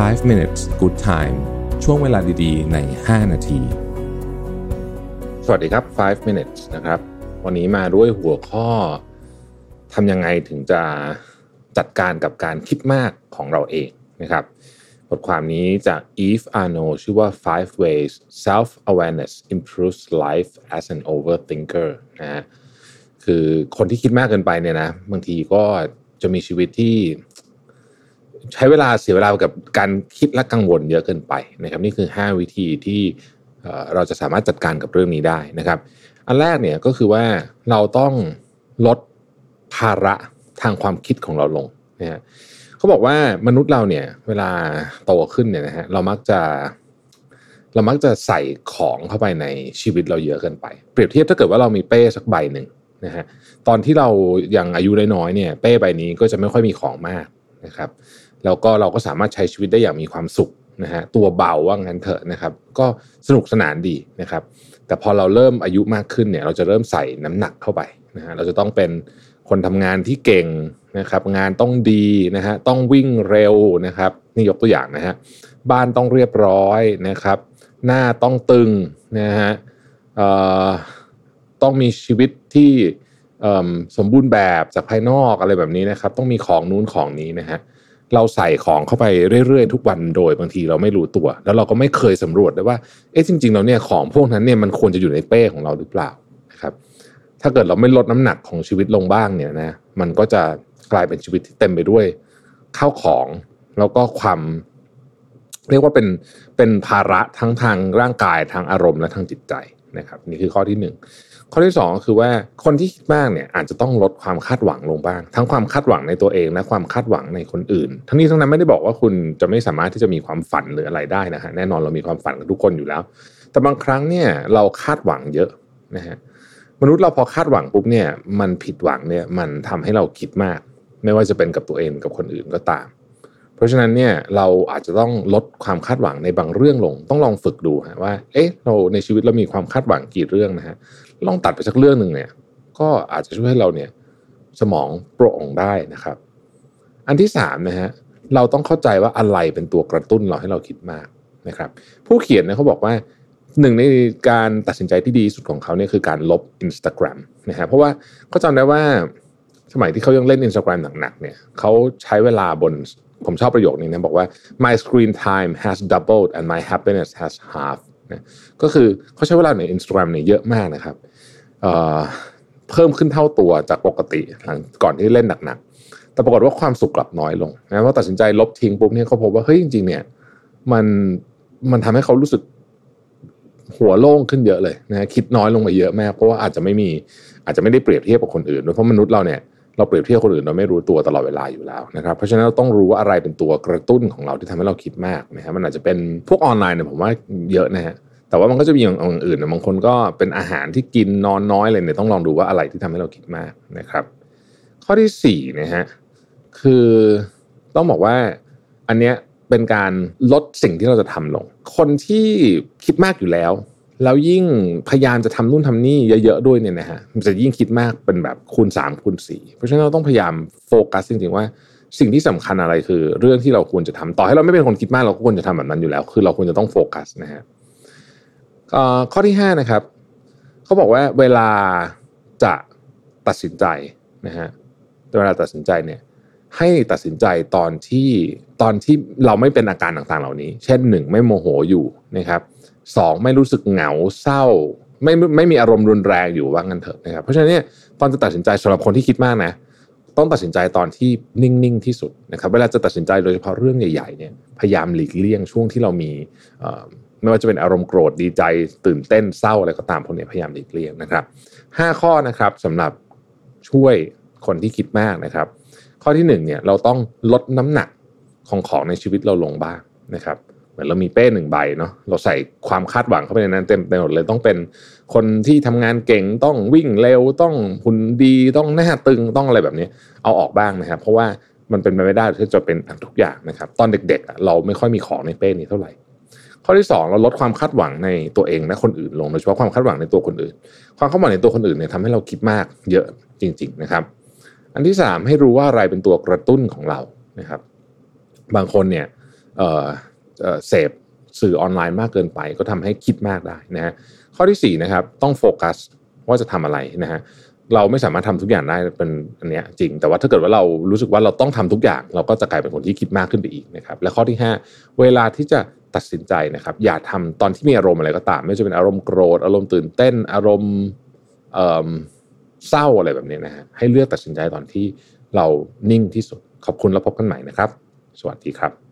5 minutes good time ช่วงเวลาดีๆ ใน 5 นาที สวัสดีครับ 5 minutes นะครับ วันนี้มาด้วยหัวข้อทำยังไงถึงจะจัดการกับการคิดมากของเราเองนะครับบทความนี้จาก Eve Arno ชื่อว่า five ways self awareness improves life as an overthinker นะฮะคือคนที่คิดมากเกินไปเนี่ยนะบางทีก็จะมีชีวิตที่ ใช้เวลาเสียเวลากับการคิดและกังวลเยอะเกินไปนะครับ นี่คือ 5 วิธีที่เราจะสามารถจัดการกับเรื่องนี้ได้นะครับ อันแรกเนี่ยก็คือว่าเราต้องลดภาระทางความคิดของเราลงนะฮะเขาบอกว่ามนุษย์เราเนี่ย เวลาโตขึ้นเนี่ยนะฮะเรามักจะ เรามักจะใส่ของเข้าไปในชีวิตเราเยอะเกินไป เปรียบเทียบถ้าเกิดว่าเรามีเป้สักใบหนึ่งนะฮะตอนที่เรายังอายุน้อยๆเนี่ย เป้ใบนี้ก็จะไม่ค่อยมีของมากนะครับ แล้วก็เราก็สามารถใช้ชีวิตได้อย่างมีความสุขนะฮะตัวเบาว่างั้นเถอะนะครับ ก็สนุกสนานดีนะครับ แต่พอเราเริ่มอายุมากขึ้นเนี่ยเราจะเริ่มใส่น้ำหนักเข้าไปนะฮะเราจะต้องเป็นคนทำงานที่เก่งนะครับงานต้องดีนะฮะต้องวิ่งเร็วนะครับนี่ยกตัวอย่างนะฮะบ้านต้องเรียบร้อยนะครับ หน้าต้องตึงนะฮะต้องมีชีวิตที่สมบูรณ์แบบจากภายนอกอะไรแบบนี้นะครับ ต้องมีของนู้นของนี้นะฮะเเราใส่ของเข้าไปเรื่อยๆ ทุกวันโดยบางทีเราไม่รู้ตัว แล้วเราก็ไม่เคยสำรวจเลยว่าเอ๊ะจริงๆเราเนี่ยของพวกนั้นเนี่ยมันควรจะอยู่ในเป้ของเราหรือเปล่านะครับ ถ้าเกิดเราไม่ลดน้ำหนักของชีวิตลงบ้างเนี่ยนะมันก็จะกลายเป็นชีวิตที่เต็มไปด้วยข้าวของแล้วก็ความ เรียกว่าเป็นเป็นภาระทั้งทางร่างกายทางอารมณ์และทางจิตใจนะครับ นี่คือข้อที่หนึ่ง ข้อที่2ก็คือว่าคนที่คิดมากเนี่ยอาจจะต้องลดความคาดหวังลงบ้าง ทั้งความคาดหวังในตัวเองและความคาดหวังในคนอื่น ทั้งนี้ทั้งนั้นไม่ได้บอกว่าคุณจะไม่สามารถที่จะมีความฝันหรืออะไรได้นะฮะแน่นอนเรามีความฝันกันทุกคนอยู่แล้ว แต่บางครั้งเนี่ยเราคาดหวังเยอะนะฮะมนุษย์เราพอคาดหวังปุ๊บเนี่ยมันผิดหวังเนี่ยมันทำให้เราคิดมาก ไม่ว่าจะเป็นกับตัวเองกับคนอื่นก็ตาม ราะฉะนั้นเนี่ยเราอาจจะต้องลดความคาดหวังในบางเรื่องลง ต้องลองฝึกดูฮะว่า เอ๊ะเราในชีวิตเรามีความคาดหวังกี่เรื่องนะฮะลองตัดไปสักเรื่องหนึ่งเนี่ย ก็อาจจะช่วยให้เราเนี่ยสมองโปร่งได้นะครับ อันที่สามนะฮะเราต้องเข้าใจว่าอะไรเป็นตัวกระตุ้นเราให้เราคิดมากนะครับ ผู้เขียนเนี่ยเขาบอกว่าหนึ่งในการตัดสินใจที่ดีสุดของเขาเนี่ยคือการลบ Instagram นะฮะเพราะว่าเขาจำได้ว่าสมัยที่เขายังเล่น Instagram หนักๆเนี่ยเขาใช้เวลาบน ผมชอบประโยคนี้นะบอกว่า my screen time has doubled and my happiness has halved นะก็คือเขาใช้เวลาใน Instagram เนี่ยเยอะมากนะครับเเพิ่มขึ้นเท่าตัวจากปกติหลังก่อนที่เล่นหนักๆ แต่ปรากฏว่าความสุขกลับน้อยลงนะเพราตัดสินใจลบทิ้งปุ๊บเนี่ยเขาพบว่าเฮ้ยจริง ๆ เนี่ยมันมันทำให้เขารู้สึกหัวโล่งขึ้นเยอะเลยนะคิดน้อยลงไปเยอะมากเพราะว่าอาจจะไม่มีอาจจะไม่ได้เปรียบเทียบกับคนอื่นเพราะมนุษย์เราเนี่ย เราเปรียบเทียบคนอื่นเราไม่รู้ตัวตลอดเวลาอยู่แล้วนะครับ เพราะฉะนั้นเราต้องรู้ว่าอะไรเป็นตัวกระตุ้นของเราที่ทำให้เราคิดมากนะฮะมันอาจจะเป็นพวกออนไลน์เนี่ยผมว่าเยอะนะฮะแต่ว่ามันก็จะมีอย่างอื่นนะบางคนก็เป็นอาหารที่กินนอนน้อยอะไรเนี่ยต้องลองดูว่าอะไรที่ทำให้เราคิดมากนะครับ ข้อที่สี่นะฮะคือต้องบอกว่าอันเนี้ยเป็นการลดสิ่งที่เราจะทำลง คนที่คิดมากอยู่แล้ว แล้วยิ่งพยายามจะทำนู่นทำนี่เยอะๆด้วยเนี่ยนะฮะมันจะยิ่งคิดมากเป็นแบบคูณ3คูณ4เพราะฉะนั้นเราต้องพยายามโฟกัสจริงๆว่าสิ่งที่สำคัญอะไรคือ เรื่องที่เราควรจะทำต่อให้เราไม่เป็นคนคิดมากเราก็ควรจะทำแบบนั้นอยู่แล้ว คือเราควรจะต้องโฟกัสนะฮะข้อที่5นะครับเขาบอกว่าเวลาจะตัดสินใจนะฮะเวลาตัดสินใจเนี่ยให้ตัดสินใจตอนที่ตอนที่เราไม่เป็นอาการต่างๆ เหล่านี้ เช่นหนึ่งไม่โมโหอยู่นะครับ สองไม่รู้สึกเหงาเศร้า ไม่ไม่มีอารมณ์รุนแรงอยู่ว่างั้นเถอะนะครับเพราะฉะนั้นเนี่ยตอนจะตัดสินใจสำหรับคนที่คิดมากนะต้องตัดสินใจตอนที่นิ่งๆที่สุดนะครับเวลาจะตัดสินใจโดยเฉพาะเรื่องใหญ่ๆเนี่ยพยายามหลีกเลี่ยงช่วงที่เรามีไม่ว่าจะเป็นอารมณ์โกรธดีใจ ตื่นเต้นเศร้าอะไรก็ตามพวกนี้พยายามหลีกเลี่ยงนะครับห้าข้อนะครับสำหรับช่วยคนที่คิดมากนะครับ ข้อที่หนึ่งเนี่ยเราต้องลดน้ำหนักของของในชีวิตเราลงบ้างนะครับ เหมือนเรามีเป้หนึ่งใบเนาะเราใส่ความคาดหวังเข้าไปในนั้นเต็มไปหมดเลยต้องเป็นคนที่ทำงานเก่งต้องวิ่งเร็วต้องหุ่นดีต้องหน้าตึงต้องอะไรแบบนี้ เอาออกบ้างนะครับ เพราะว่ามันเป็นไปไม่ได้ที่จะเป็นทุกอย่างนะครับ ตอนเด็กๆ เราไม่ค่อยมีของในเป้นี้เท่าไหร่ ข้อที่ 2 เราลดความคาดหวังในตัวเองและคนอื่นลงโดยเฉพาะความคาดหวังในตัวคนอื่น ความคาดหวังในตัวคนอื่นเนี่ยทำให้เราคิดมากเยอะจริง ๆนะครับ อันที่ 3 ให้รู้ว่าอะไรเป็นตัวกระตุ้นของเรานะครับ บางคนเนี่ย เสพสื่อออนไลน์มากเกินไป ก็ทำให้คิดมากได้นะฮะข้อที่สี่นะครับต้องโฟกัสว่าจะทำอะไรนะฮะเราไม่สามารถทำทุกอย่างได้เป็นอันเนี้ยจริง แต่ว่าถ้าเกิดว่าเรารู้สึกว่าเราต้องทำทุกอย่าง เราก็จะกลายเป็นคนที่คิดมากขึ้นไปอีกนะครับและข้อที่ห้าเวลาที่จะตัดสินใจนะครับ อย่าทำตอนที่มีอารมณ์อะไรก็ตาม ไม่ว่าจะเป็นอารมณ์โกรธอารมณ์ตื่นเต้นอารมณ์เอ่อเศร้าอะไรแบบนี้นะฮะให้เลือกตัดสินใจตอนที่เรานิ่งที่สุดขอบคุณแล้วพบกันใหม่นะครับ สวัสดีครับ